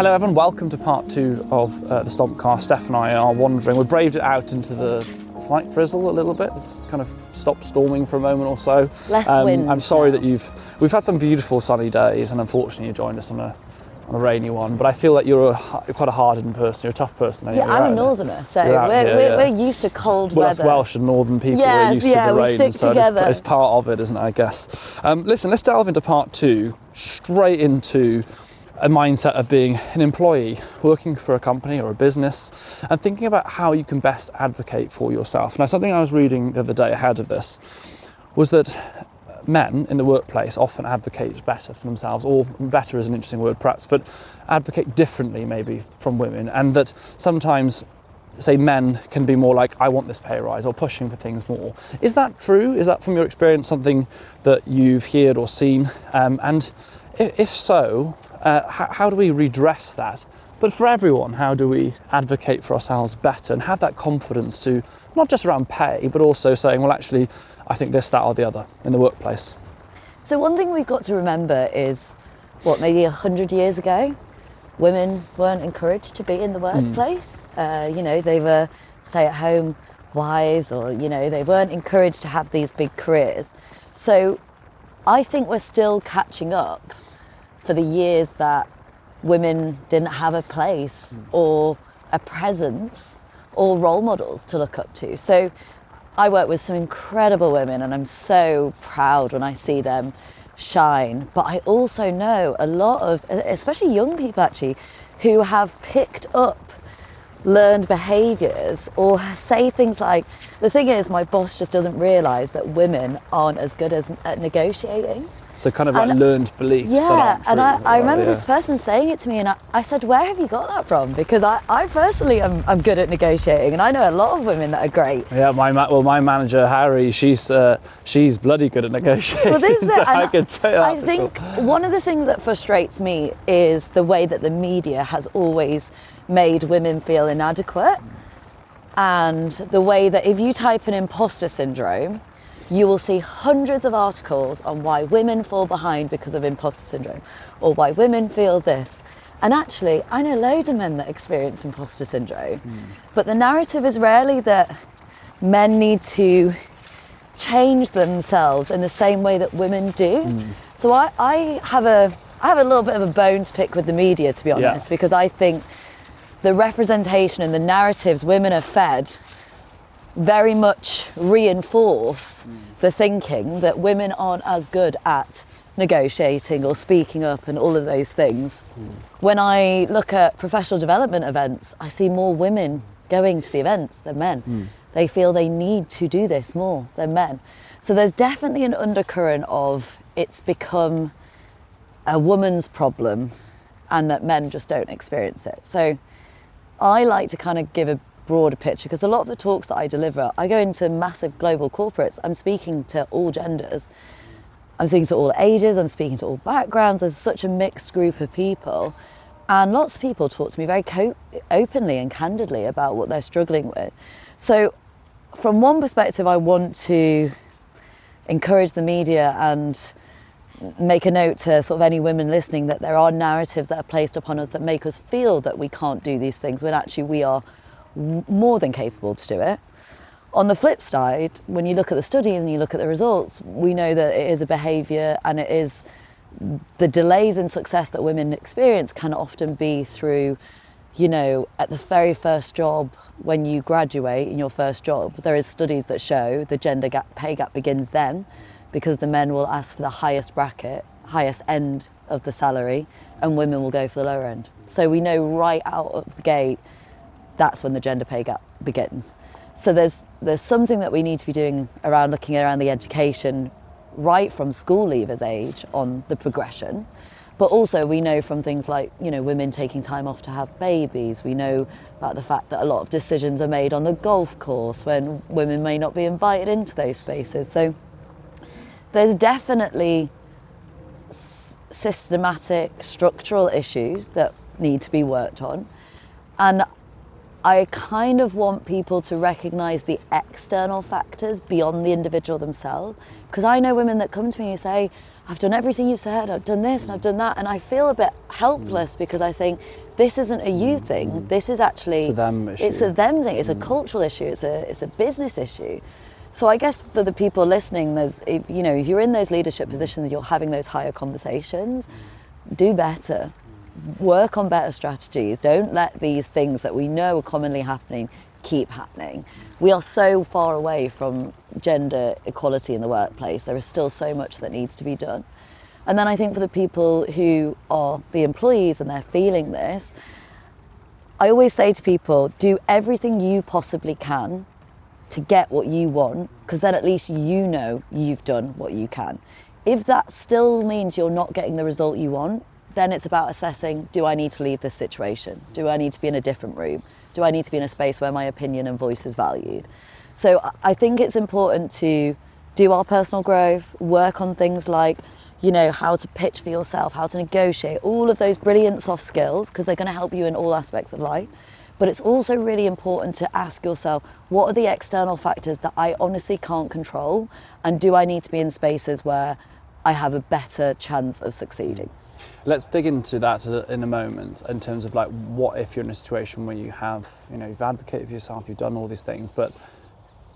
Hello, everyone. Welcome to part two of uh, the Stompcast. Stef and I are wandering. We've braved it out into the slight drizzle a little bit. It's kind of stopped storming for a moment or so. Less Um, wind I'm sorry now. that you've. We've had some beautiful sunny days, and unfortunately, you joined us on a on a rainy one. But I feel that you're a, h- quite a hardened person. You're a tough person. Yeah, anyway. You're I'm a northerner, so we're, here, we're, yeah. we're used to cold weather. Well, weather. that's Welsh and Northern people Yes, are used yeah, to the rain, stick so it's, it's part of it, isn't it? I guess. Um, listen, let's delve into part two, straight into a mindset of being an employee, working for a company or a business, and thinking about how you can best advocate for yourself. Now, something I was reading the other day ahead of this was that men in the workplace often advocate better for themselves, or better is an interesting word perhaps, but advocate differently maybe from women, and that sometimes say men can be more like I want this pay rise or pushing for things more. Is that true? Is that from your experience something that you've heard or seen? Um, and if so, uh, how, how do we redress that? But for everyone, how do we advocate for ourselves better and have that confidence to not just around pay, but also saying, well, actually, I think this, that, or the other in the workplace? So one thing we've got to remember is, what maybe a hundred years ago, women weren't encouraged to be in the workplace. Uh, you know, they were stay-at-home wives, or you know, they weren't encouraged to have these big careers. So, I think we're still catching up for the years that women didn't have a place hmm. or a presence or role models to look up to. So I work with some incredible women and I'm so proud when I see them shine. But I also know a lot of, especially young people actually, who have picked up learned behaviors or say things like the thing is my boss just doesn't realize that women aren't as good as at negotiating So kind of like And- learned beliefs. that yeah, and I, I remember yeah. this person saying it to me, and I, I said, "Where have you got that from?" Because I, I personally am I'm good at negotiating, and I know a lot of women that are great. Yeah, my ma- well, my manager Harry, she's uh, she's bloody good at negotiating. Well, this is so I could say that. I think sure. one of the things that frustrates me is the way that the media has always made women feel inadequate, and the way that if you type an imposter syndrome. You will see hundreds of articles on why women fall behind because of imposter syndrome or why women feel this. And actually, I know loads of men that experience imposter syndrome, hmm. but the narrative is rarely that men need to change themselves in the same way that women do. Hmm. So I, I have a I have a little bit of a bone to pick with the media to be Yeah. honest, because I think the representation and the narratives women are fed very much reinforce the thinking that women aren't as good at negotiating or speaking up and all of those things. When I look at professional development events, I see more women going to the events than men. They feel they need to do this more than men. So there's definitely an undercurrent of it's become a woman's problem and that men just don't experience it. So I like to kind of give a broader picture because a lot of the talks that I deliver, I go into massive global corporates. I'm speaking to all genders. I'm speaking to all ages, I'm speaking to all backgrounds. There's such a mixed group of people. And lots of people talk to me very co- openly and candidly about what they're struggling with. So, from one perspective, I want to encourage the media and make a note to sort of any women listening that there are narratives that are placed upon us that make us feel that we can't do these things when actually we are more than capable to do it. On the flip side, when you look at the studies and you look at the results, we know that it is a behaviour and it is the delays in success that women experience can often be through, you know, at the very first job when you graduate in your first job, there is studies that show the gender gap, pay gap begins then because the men will ask for the highest bracket, highest end of the salary, and women will go for the lower end. So we know right out of the gate that's when the gender pay gap begins. So there's there's something that we need to be doing around looking around the education right from school leavers age on the progression. But also, we know from things like you know women taking time off to have babies. We know about the fact that a lot of decisions are made on the golf course when women may not be invited into those spaces. So there's definitely s- systematic structural issues that need to be worked on, and I kind of want people to recognize the external factors beyond the individual themselves. Because I know women that come to me and say, I've done everything you said, I've done this and I've done that. And I feel a bit helpless because I think this isn't a you thing. Mm. This is actually It's a them It's a them thing. It's a mm. cultural issue. It's a it's a business issue. So I guess for the people listening, there's if, you know if you're in those leadership positions, you're having those higher conversations. Do better work on better strategies. Don't let these things that we know are commonly happening keep happening. We are so far away from gender equality in the workplace. There is still so much that needs to be done. And then I think for the people who are the employees and they're feeling this, I always say to people do everything you possibly can to get what you want, because then at least you know you've done what you can. If that still means you're not getting the result you want, then it's about assessing do I need to leave this situation? Do I need to be in a different room? Do I need to be in a space where my opinion and voice is valued? So I- think it's important to do our personal growth, work on things like, you know, how to pitch for yourself, how to negotiate, all of those brilliant soft skills, because they're going to help you in all aspects of life. But it's also really important to ask yourself what are the external factors that I honestly can't control? And do I need to be in spaces where I have a better chance of succeeding? Let's dig into that in a moment in terms of like what if you're in a situation where you have, you know, you've advocated for yourself, you've done all these things, but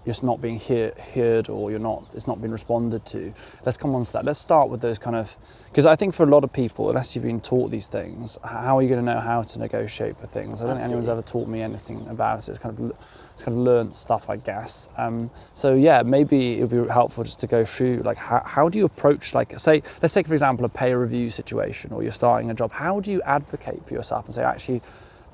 you're just not being hear, heard or you're not, it's not being responded to. Let's come on to that. Let's start with those kind of, because I think for a lot of people, unless you've been taught these things, how are you going to know how to negotiate for things? I don't think anyone's ever taught me anything about it. It's kind of, kind of learned stuff, I guess. Um, so yeah, maybe it would be helpful just to go through like how, how do you approach like say let's take for example a pay review situation or you're starting a job. How do you advocate for yourself and say actually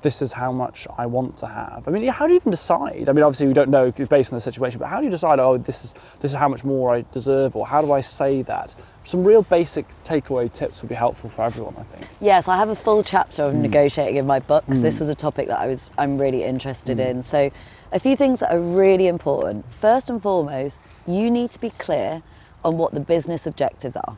this is how much I want to have. I mean, how do you even decide? I mean, obviously we don't know based on the situation, but how do you decide? Oh, this is this is how much more I deserve, or how do I say that? Some real basic takeaway tips would be helpful for everyone, I think. Yes, I have a full chapter of hmm. negotiating in my book because hmm. this was a topic that I was I'm really interested hmm. in. So, a few things that are really important. First and foremost, you need to be clear on what the business objectives are.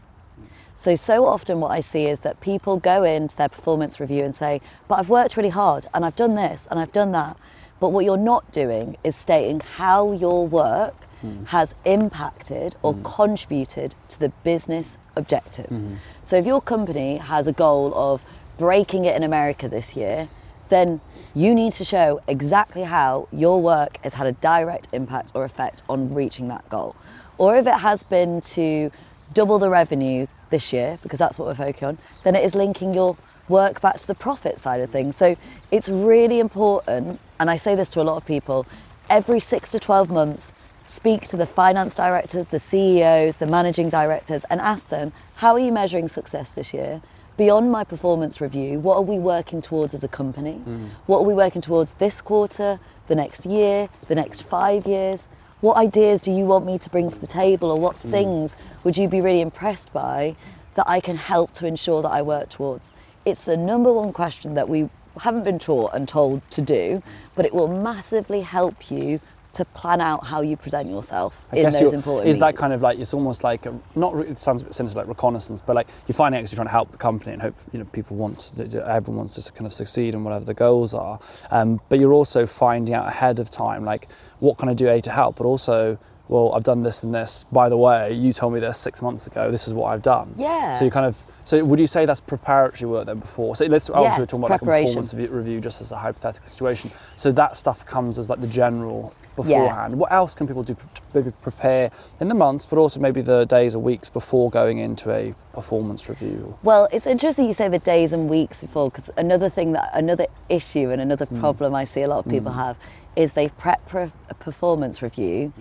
So so often what I see is that people go into their performance review and say, "But I've worked really hard and I've done this and I've done that." But what you're not doing is stating how your work hmm. has impacted or hmm. contributed to the business objectives. Hmm. So if your company has a goal of breaking it in America this year, then you need to show exactly how your work has had a direct impact or effect on reaching that goal. Or if it has been to double the revenue this year, because that's what we're focusing on, then it is linking your work back to the profit side of things. So it's really important, and I say this to a lot of people, every six to 12 months, speak to the finance directors, the CEOs, the managing directors, and ask them, how are you measuring success this year? Beyond my performance review, what are we working towards as a company? Hmm. What are we working towards this quarter, the next year, the next five years? What ideas do you want me to bring to the table, or what hmm. things would you be really impressed by that I can help to ensure that I work towards? It's the number one question that we haven't been taught and told to do, but it will massively help you to plan out how you present yourself I in those important is that meetings. kind of like it's almost like a, not it sounds a bit sinister like reconnaissance but like you're finding out you're trying to help the company and hope you know people want everyone wants to kind of succeed in whatever the goals are. Um, but you're also finding out ahead of time like what can I do a to help but also well I've done this and this. By the way you told me this six months ago. This is what I've done. Yeah. so you kind of so would you say that's preparatory work then before? So let's obviously we're talking about like a performance review just as a hypothetical situation. So that stuff comes as like the general beforehand. What else can people do to maybe prepare in the months, but also maybe the days or weeks before going into a performance review? Well, it's interesting you say the days and weeks before, because another thing that, another issue and another hmm. problem I see a lot of people hmm. have is they prep for a performance review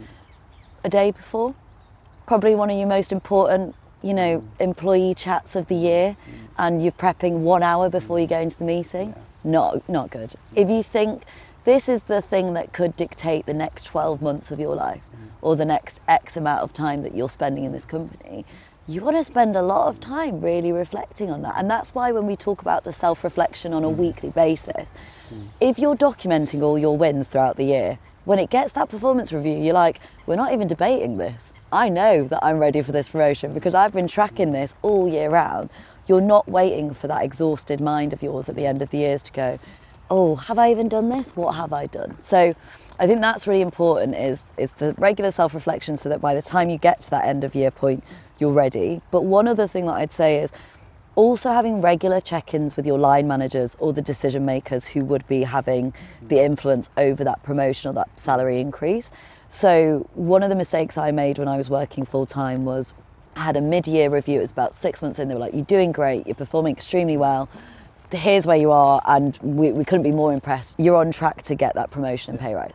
a day before. Probably one of your most important, you know, hmm. employee chats of the year, and you're prepping one hour before you go into the meeting. Not, not good. If you think this is the thing that could dictate the next 12 months of your life mm. or the next X amount of time that you're spending in this company, you want to spend a lot of time really reflecting on that. And that's why when we talk about the self reflection on a mm. weekly basis, mm. if you're documenting all your wins throughout the year, when it gets that performance review, you're like, we're not even debating this. I know that I'm ready for this promotion because I've been tracking this all year round. You're not waiting for that exhausted mind of yours at the end of the years to go, oh, have I even done this? What have I done? So I think that's really important is, is the regular self-reflection so that by the time you get to that end of year point, you're ready. But one other thing that I'd say is also having regular check-ins with your line managers or the decision makers who would be having mm-hmm. the influence over that promotion or that salary increase. So one of the mistakes I made when I was working full time was I had a mid-year review. It was about six months in. They were like, "You're doing great. You're performing extremely well. Here's where you are," and we, we couldn't be more impressed. You're on track to get that promotion and pay rise.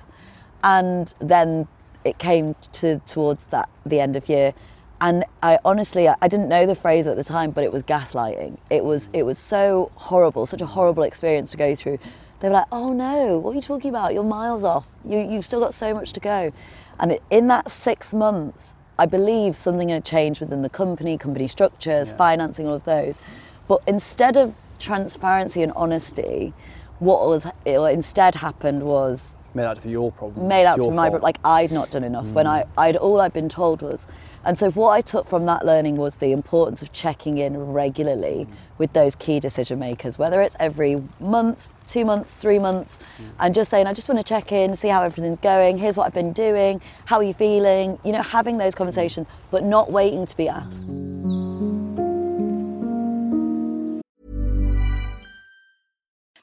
And then it came to towards that the end of year, and I honestly I didn't know the phrase at the time, but it was gaslighting. It was it was so horrible, such a horrible experience to go through. They were like, "Oh no, what are you talking about? You're miles off. You you've still got so much to go." And in that six months, I believe something had changed within the company, company structures, Yeah. financing, all of those. But instead of transparency and honesty, what was what instead happened was Made out to be your problem. made out be my fault. like I'd not done enough when I mm. I'd all I'd been told was and so what I took from that learning was the importance of checking in regularly mm. with those key decision makers whether it's every month two months three months mm. and just saying I just want to check in see how everything's going here's what I've been doing how are you feeling? You know having those conversations but not waiting to be asked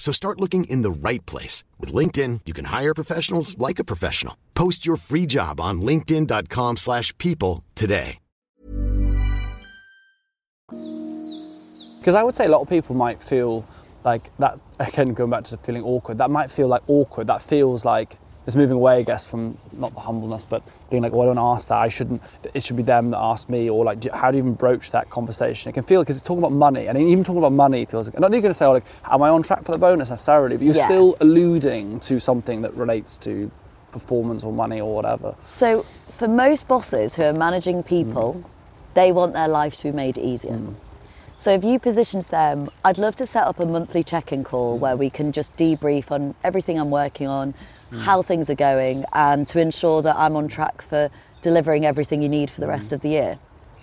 So start looking in the right place. With LinkedIn, you can hire professionals like a professional. Post your free job on linkedin.com/people slash people today. Because I would say a lot of people might feel like that, again, going back to feeling awkward, that might feel like awkward. That feels like it's moving away, I guess, from not the humbleness, but being like, well, I don't ask that. I shouldn't, it should be them that ask me. Or like, do, how do you even broach that conversation? It can feel, because it's talking about money. And even talking about money feels like, I'm not even going to say, oh, like, am I on track for the bonus necessarily? But you're Yeah. still alluding to something that relates to performance or money or whatever. So, for most bosses who are managing people, mm. they want their life to be made easier. Mm. So, if you positioned them, I'd love to set up a monthly check in call mm. where we can just debrief on everything I'm working on, how things are going, and to ensure that I'm on track for delivering everything you need for the rest of the year.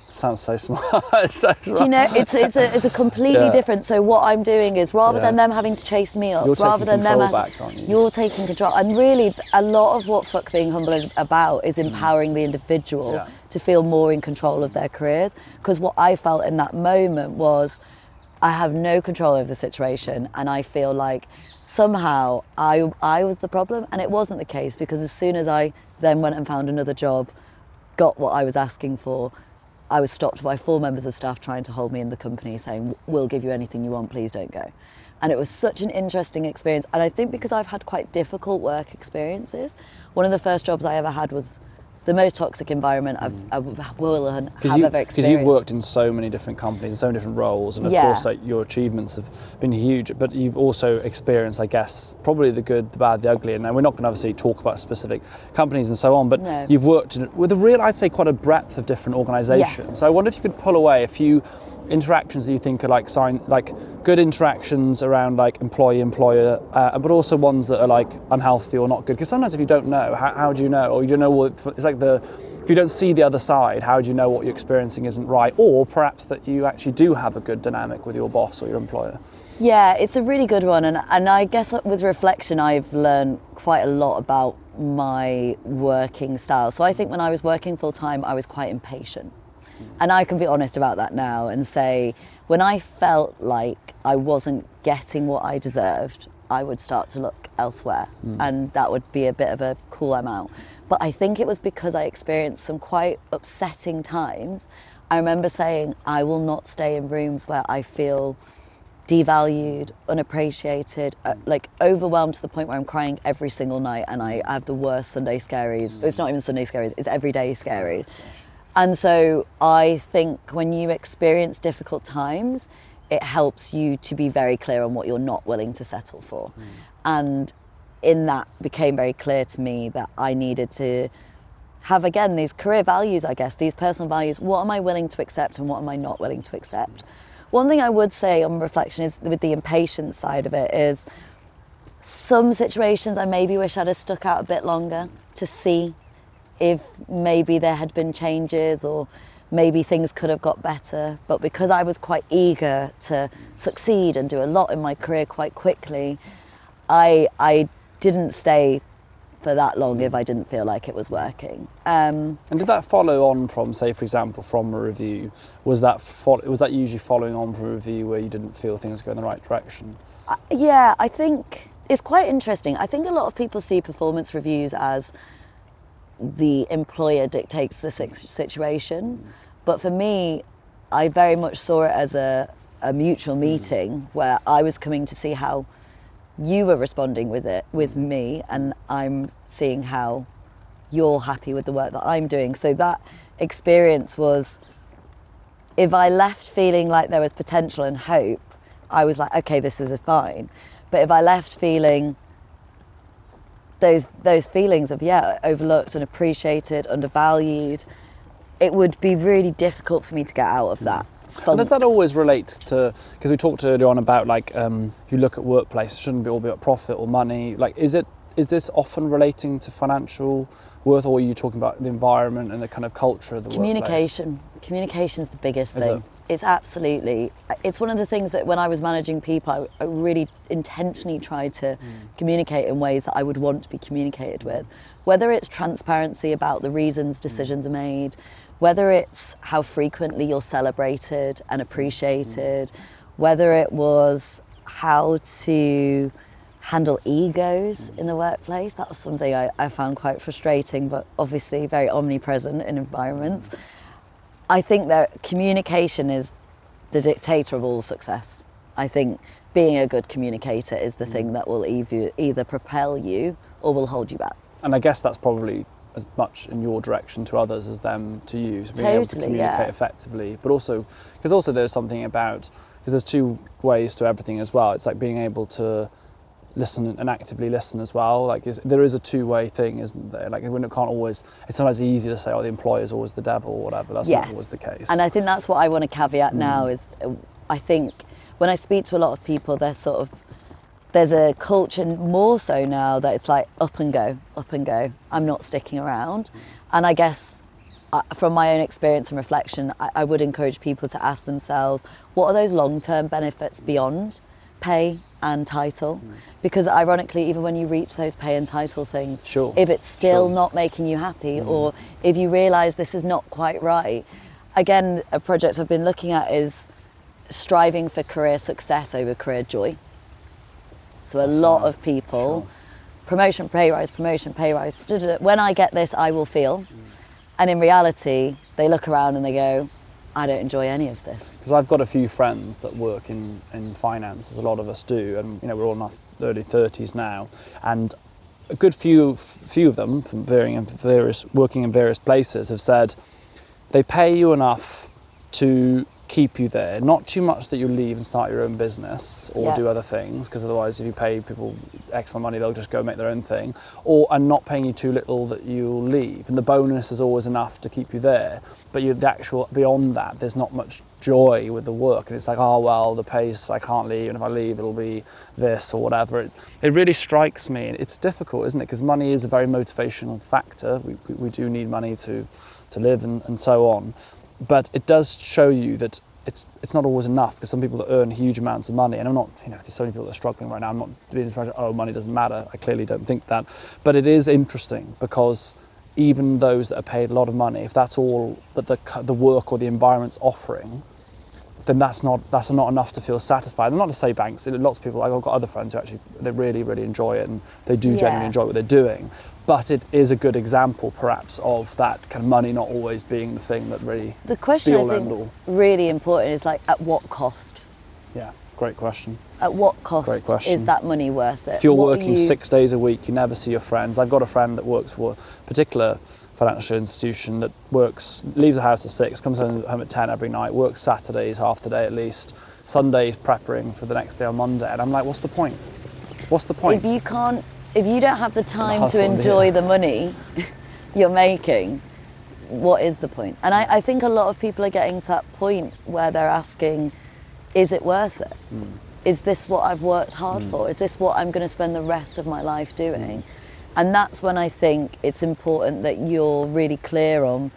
Sounds so smart. So Do you know, it's, it's, a, it's a completely Yeah. different. So what I'm doing is rather than them having to chase me up, You're rather than them, as- back, aren't you? you're taking control. And really, a lot of what Fuck Being Humble is about is empowering the individual Mm. Yeah. to feel more in control of their careers. Because what I felt in that moment was, I have no control over the situation, and I feel like somehow I I was the problem, and it wasn't the case because as soon as I then went and found another job, got what I was asking for, I was stopped by four members of staff trying to hold me in the company, saying, "We'll give you anything you want, please don't go." And it was such an interesting experience. And I think because I've had quite difficult work experiences, one of the first jobs I ever had was the most toxic environment I've, mm. I will have Because you, ever experienced. you've worked in so many different companies, so many different roles, and of Yeah. course, like your achievements have been huge. But you've also experienced, I guess, probably the good, the bad, the ugly. And we're not going to obviously talk about specific companies and so on. But No. you've worked in, with a real, I'd say, quite a breadth of different organisations. Yes. So I wonder if you could pull away a few interactions that you think are like sign like good interactions around like employee employer uh, but also ones that are like unhealthy or not good. Because sometimes if you don't know how, how do you know? Or you don't know what it's like the if you don't see the other side how do you know what you're experiencing isn't right? Or perhaps that you actually do have a good dynamic with your boss or your employer. Yeah, it's a really good one, and and I guess with reflection, I've learned quite a lot about my working style. So I think when I was working full time, I was quite impatient, and I can be honest about that now and say when I felt like I wasn't getting what I deserved, I would start to look elsewhere, and that would be a bit of a cool I'm out. But I think it was because I experienced some quite upsetting times. I remember saying, I will not stay in rooms where I feel devalued, unappreciated, uh, like overwhelmed to the point where I'm crying every single night and I have the worst Sunday scaries. It's not even Sunday scaries, it's everyday scaries. And so I think when you experience difficult times, it helps you to be very clear on what you're not willing to settle for. Hmm. And in that became very clear to me that I needed to have again these career values, I guess, these personal values. What am I willing to accept and what am I not willing to accept? One thing I would say on reflection is with the impatience side of it is some situations I maybe wish I'd have stuck out a bit longer to see if maybe there had been changes or maybe things could have got better. But because I was quite eager to succeed and do a lot in my career quite quickly, I, I didn't stay for that long if I didn't feel like it was working. Um, And did that follow on from, say, for example, from a review? Was that fo- was that usually following on from a review where you didn't feel things go in the right direction? Yeah, I think it's quite interesting. I think a lot of people see performance reviews as the employer dictates the situation. But for me, I very much saw it as a, a mutual mm. meeting where I was coming to see how you were responding with it, with mm. me, and I'm seeing how you're happy with the work that I'm doing. So that experience was if I left feeling like there was potential and hope, I was like, okay, this is fine. But if I left feeling those those feelings of yeah, overlooked, and appreciated undervalued, it would be really difficult for me to get out of that. And does that always relate to because we talked earlier on about like um, if you look at workplace, it shouldn't be all about profit or money. Like, is it is this often relating to financial worth, or are you talking about the environment and the kind of culture of the workplace? communication communication is the biggest Is thing? It's absolutely it's one of the things that when i was managing people i, I really intentionally tried to Hmm. communicate in ways that i would want to be communicated with whether it's transparency about the reasons mm. decisions are made whether it's how frequently you're celebrated and mm. appreciated whether it was how to handle egos mm. in the workplace. That was something I, I found quite frustrating, but obviously very omnipresent in environments. I think that communication is the dictator of all success. I think being a good communicator is the mm. thing that will either, either propel you or will hold you back. And I guess that's probably as much in your direction to others as them to you. So being able to communicate yeah. effectively, but also because also there's something about because there's two ways to everything as well. It's like being able to listen and actively listen as well. Like is, there is a two-way thing, isn't there? Like when it can't always. It's sometimes easy to say, "Oh, the employer is always the devil" or whatever. That's not always the case. And I think that's what I want to caveat now is uh, I think when I speak to a lot of people, they're sort of there's a culture more so now that it's like up and go, up and go. I'm not sticking around. And I guess uh, from my own experience and reflection, I, I would encourage people to ask themselves what are those long term benefits beyond pay and title? Hmm. Because ironically, even when you reach those pay and title things, Sure, if it's still sure. not making you happy hmm. or if you realize this is not quite right, again, a project I've been looking at is striving for career success over career joy. So a lot of people, promotion, pay rise, promotion, pay rise. When I get this, I will feel. Hmm. And in reality, they look around and they go, I don't enjoy any of this. because I've got a few friends that work in, in finance, as a lot of us do, and you know we're all in our early thirties now, and a good few few of them from varying in various working in various places have said they pay you enough to keep you there, not too much that you leave and start your own business or Yeah. do other things, because otherwise if you pay people X amount of money, they'll just go make their own thing, or and not paying you too little that you'll leave, and the bonus is always enough to keep you there, but you, the actual beyond that, there's not much joy with the work, and it's like, oh well, the pace I can't leave, and if I leave, it'll be this or whatever. It, it really strikes me. It's difficult, isn't it? Because money is a very motivational factor. We, we, we do need money to to live and, and so on, but it does show you that it's it's not always enough because some people that earn huge amounts of money, and I'm not, you know, there's so many people that are struggling right now. I'm not being this oh, money doesn't matter. I clearly don't think that, but it is interesting because even those that are paid a lot of money, if that's all that the the work or the environment's offering, then that's not that's not enough to feel satisfied. And not to say banks, lots of people. I've got other friends who actually they really really enjoy it and they do Yeah. genuinely enjoy what they're doing. But it is a good example, perhaps, of that kind of money not always being the thing that really. The question I think is really important is like, at what cost? Yeah, great question. At what cost Great question. is that money worth it? If you're What working you- six days a week, you never see your friends. I've got a friend that works for a particular financial institution that works, leaves the house at six, comes home, at 10 every night, works Saturdays half the day at least, Sundays preparing for the next day on Monday. And I'm like, what's the point? What's the point? if you can't if you don't have the time to enjoy the money you're making what is the point? and I, I think a lot of people are getting to that point where they're asking is it worth it? Hmm. Is this what i've worked hard hmm. for is this what i'm going to spend the rest of my life doing hmm. And that's when i think it's important that you're really clear on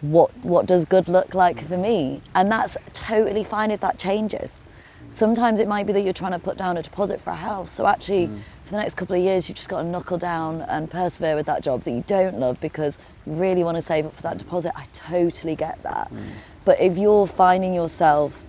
what what does good look like for me. And that's totally fine if that changes. Sometimes it might be that you're trying to put down a deposit for a house. So actually mm. for the next couple of years you've just got to knuckle down and persevere with that job that you don't love because you really want to save up for that deposit. I totally get that. Mm. But if you're finding yourself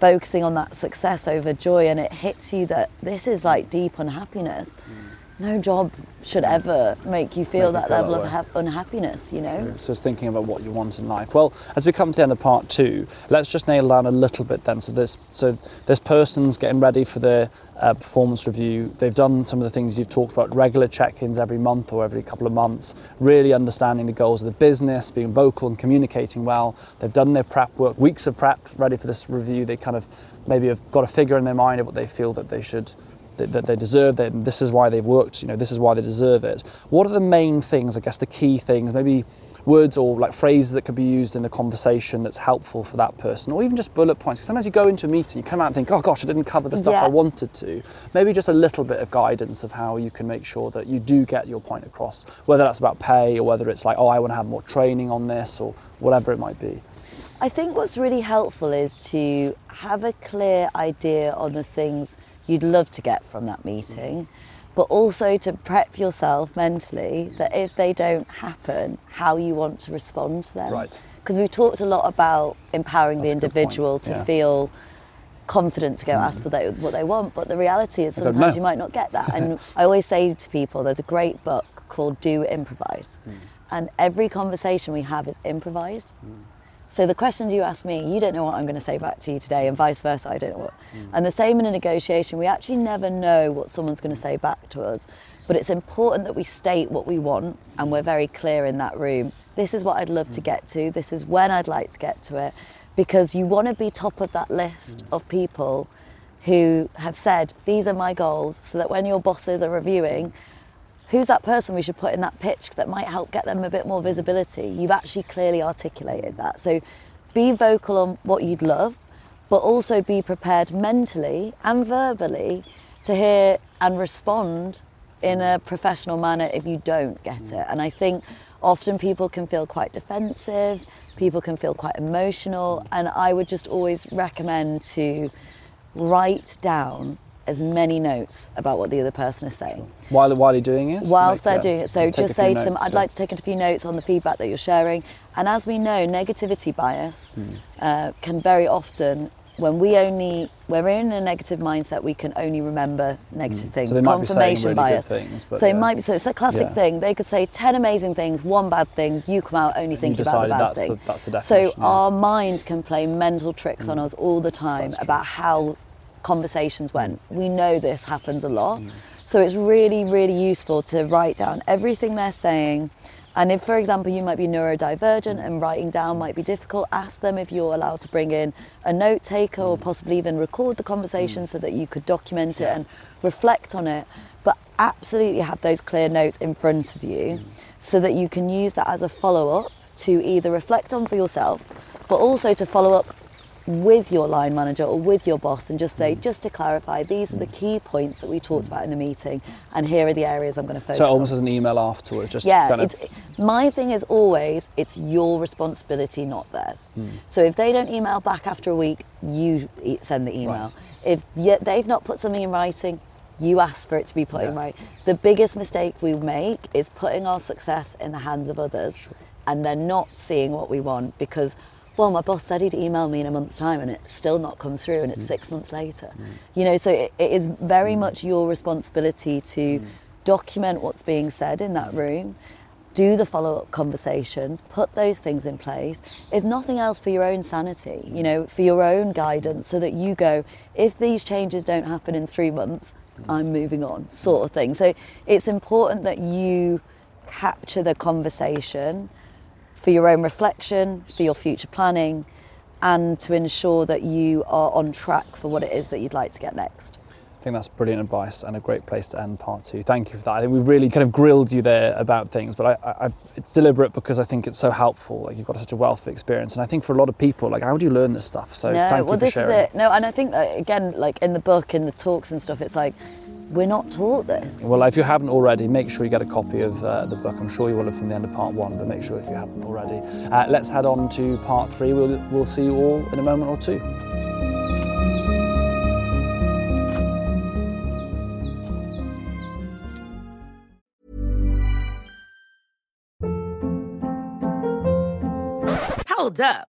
focusing on that success over joy and it hits you that this is like deep unhappiness mm. No job should ever make you feel Make you that feel level that of hap- unhappiness you know So it's thinking about what you want in life. Well, as we come to the end of part two, let's just nail down a little bit then. So this, so this person's getting ready for their uh, performance review. They've done some of the things you've talked about, regular check-ins every month or every couple of months, really understanding the goals of the business, being vocal and communicating well. They've done their prep work, weeks of prep, ready for this review. They kind of maybe have got a figure in their mind of what they feel that they should that, that they deserve it this is why they've worked you know this is why they deserve it. What are the main things i guess the key things maybe words or like phrases that could be used in a conversation that's helpful for that person or even just bullet points? 'Cause sometimes you go into a meeting you come out and think oh gosh i didn't cover the stuff Yeah. i wanted to. Maybe just a little bit of guidance of how you can make sure that you do get your point across whether that's about pay or whether it's like oh i want to have more training on this or whatever it might be. I think what's really helpful is to have a clear idea on the things you'd love to get from that meeting, but also to prep yourself mentally that if they don't happen, how you want to respond to them. Right. Because we've talked a lot about empowering That's the a good point, individual to yeah. Mm. feel confident to go ask for they, what they want, but the reality is sometimes you might not get that. And I always say to people, there's a great book called Do Improvise, Mm. and every conversation we have is improvised. So the questions you ask me, you don't know what I'm going to say back to you today, and vice versa, I don't know what. Hmm. And the same in a negotiation, we actually never know what someone's going to say back to us. But it's important that we state what we want, and we're very clear in that room. This is what I'd love to hmm. get to. This is when I'd like to get to it, because you want to be top of that list hmm. of people who have said these are my goals, so that when your bosses are reviewing, who's that person we should put in that pitch that might help get them a bit more visibility? You've actually clearly articulated that. So be vocal on what you'd love, but also be prepared mentally and verbally to hear and respond in a professional manner if you don't get it. And I think often people can feel quite defensive, people can feel quite emotional, and I would just always recommend to write down as many notes about what the other person is saying while, while you're doing it whilst they're doing it. So just say to them, I'd so- like to take a few notes on the feedback that you're sharing. And as we know, negativity bias Hmm. uh, can very often, when we only, when we're in a negative mindset, we can only remember negative things. Hmm. So they might be saying Confirmation really bias. things, so it yeah. might be, so it's a classic Yeah. thing. They could say 10 amazing things, one bad thing, you come out only thinking about the bad that's thing. the- that's the so yeah. our mind can play mental tricks on us all the time about how conversations went. Mm. We know this happens a lot. Mm. So it's really, really useful to write down everything they're saying. And if, for example, you might be neurodivergent and writing down might be difficult, ask them if you're allowed to bring in a note taker or mm. possibly even record the conversation so that you could document it and reflect on it. But absolutely have those clear notes in front of you so that you can use that as a follow up to either reflect on for yourself, but also to follow up with your line manager or with your boss and just say, mm. just to clarify, these are the mm. key points that we talked about in the meeting, and here are the areas I'm going to focus on. So almost on. as an email afterwards, just yeah, kind of my thing is always it's your responsibility, not theirs. Hmm. So if they don't email back after a week, you send the email. Right. If they've not put something in writing, you ask for it to be put in Yeah. right. The biggest mistake we make is putting our success in the hands of others, and then not seeing what we want because. Well, my boss said he'd email me in a month's time, and it's still not come through, and it's mm. six months later. Mm. You know, so it, it is very mm. much your responsibility to document what's being said in that room, do the follow up conversations, put those things in place, if nothing else for your own sanity, you know, for your own guidance, so that you go, if these changes don't happen in three months, I'm moving on, sort of thing. So it's important that you capture the conversation for your own reflection, for your future planning, and to ensure that you are on track for what it is that you'd like to get next. I think that's brilliant advice and a great place to end part two. Thank you for that. I think we've really kind of grilled you there about things, but I, I, it's deliberate because I think it's so helpful. Like you've got such a wealth of experience, and I think for a lot of people, like how do you learn this stuff? So no, thank well, you for this sharing. is it. No, and I think that again, like in the book, in the talks and stuff, it's like we're not taught this. Well, if you haven't already, make sure you get a copy of uh, the book. I'm sure you will have from the end of part one, but make sure if you haven't already. Uh, let's head on to part three. We'll, we'll see you all in a moment or two. Hold up.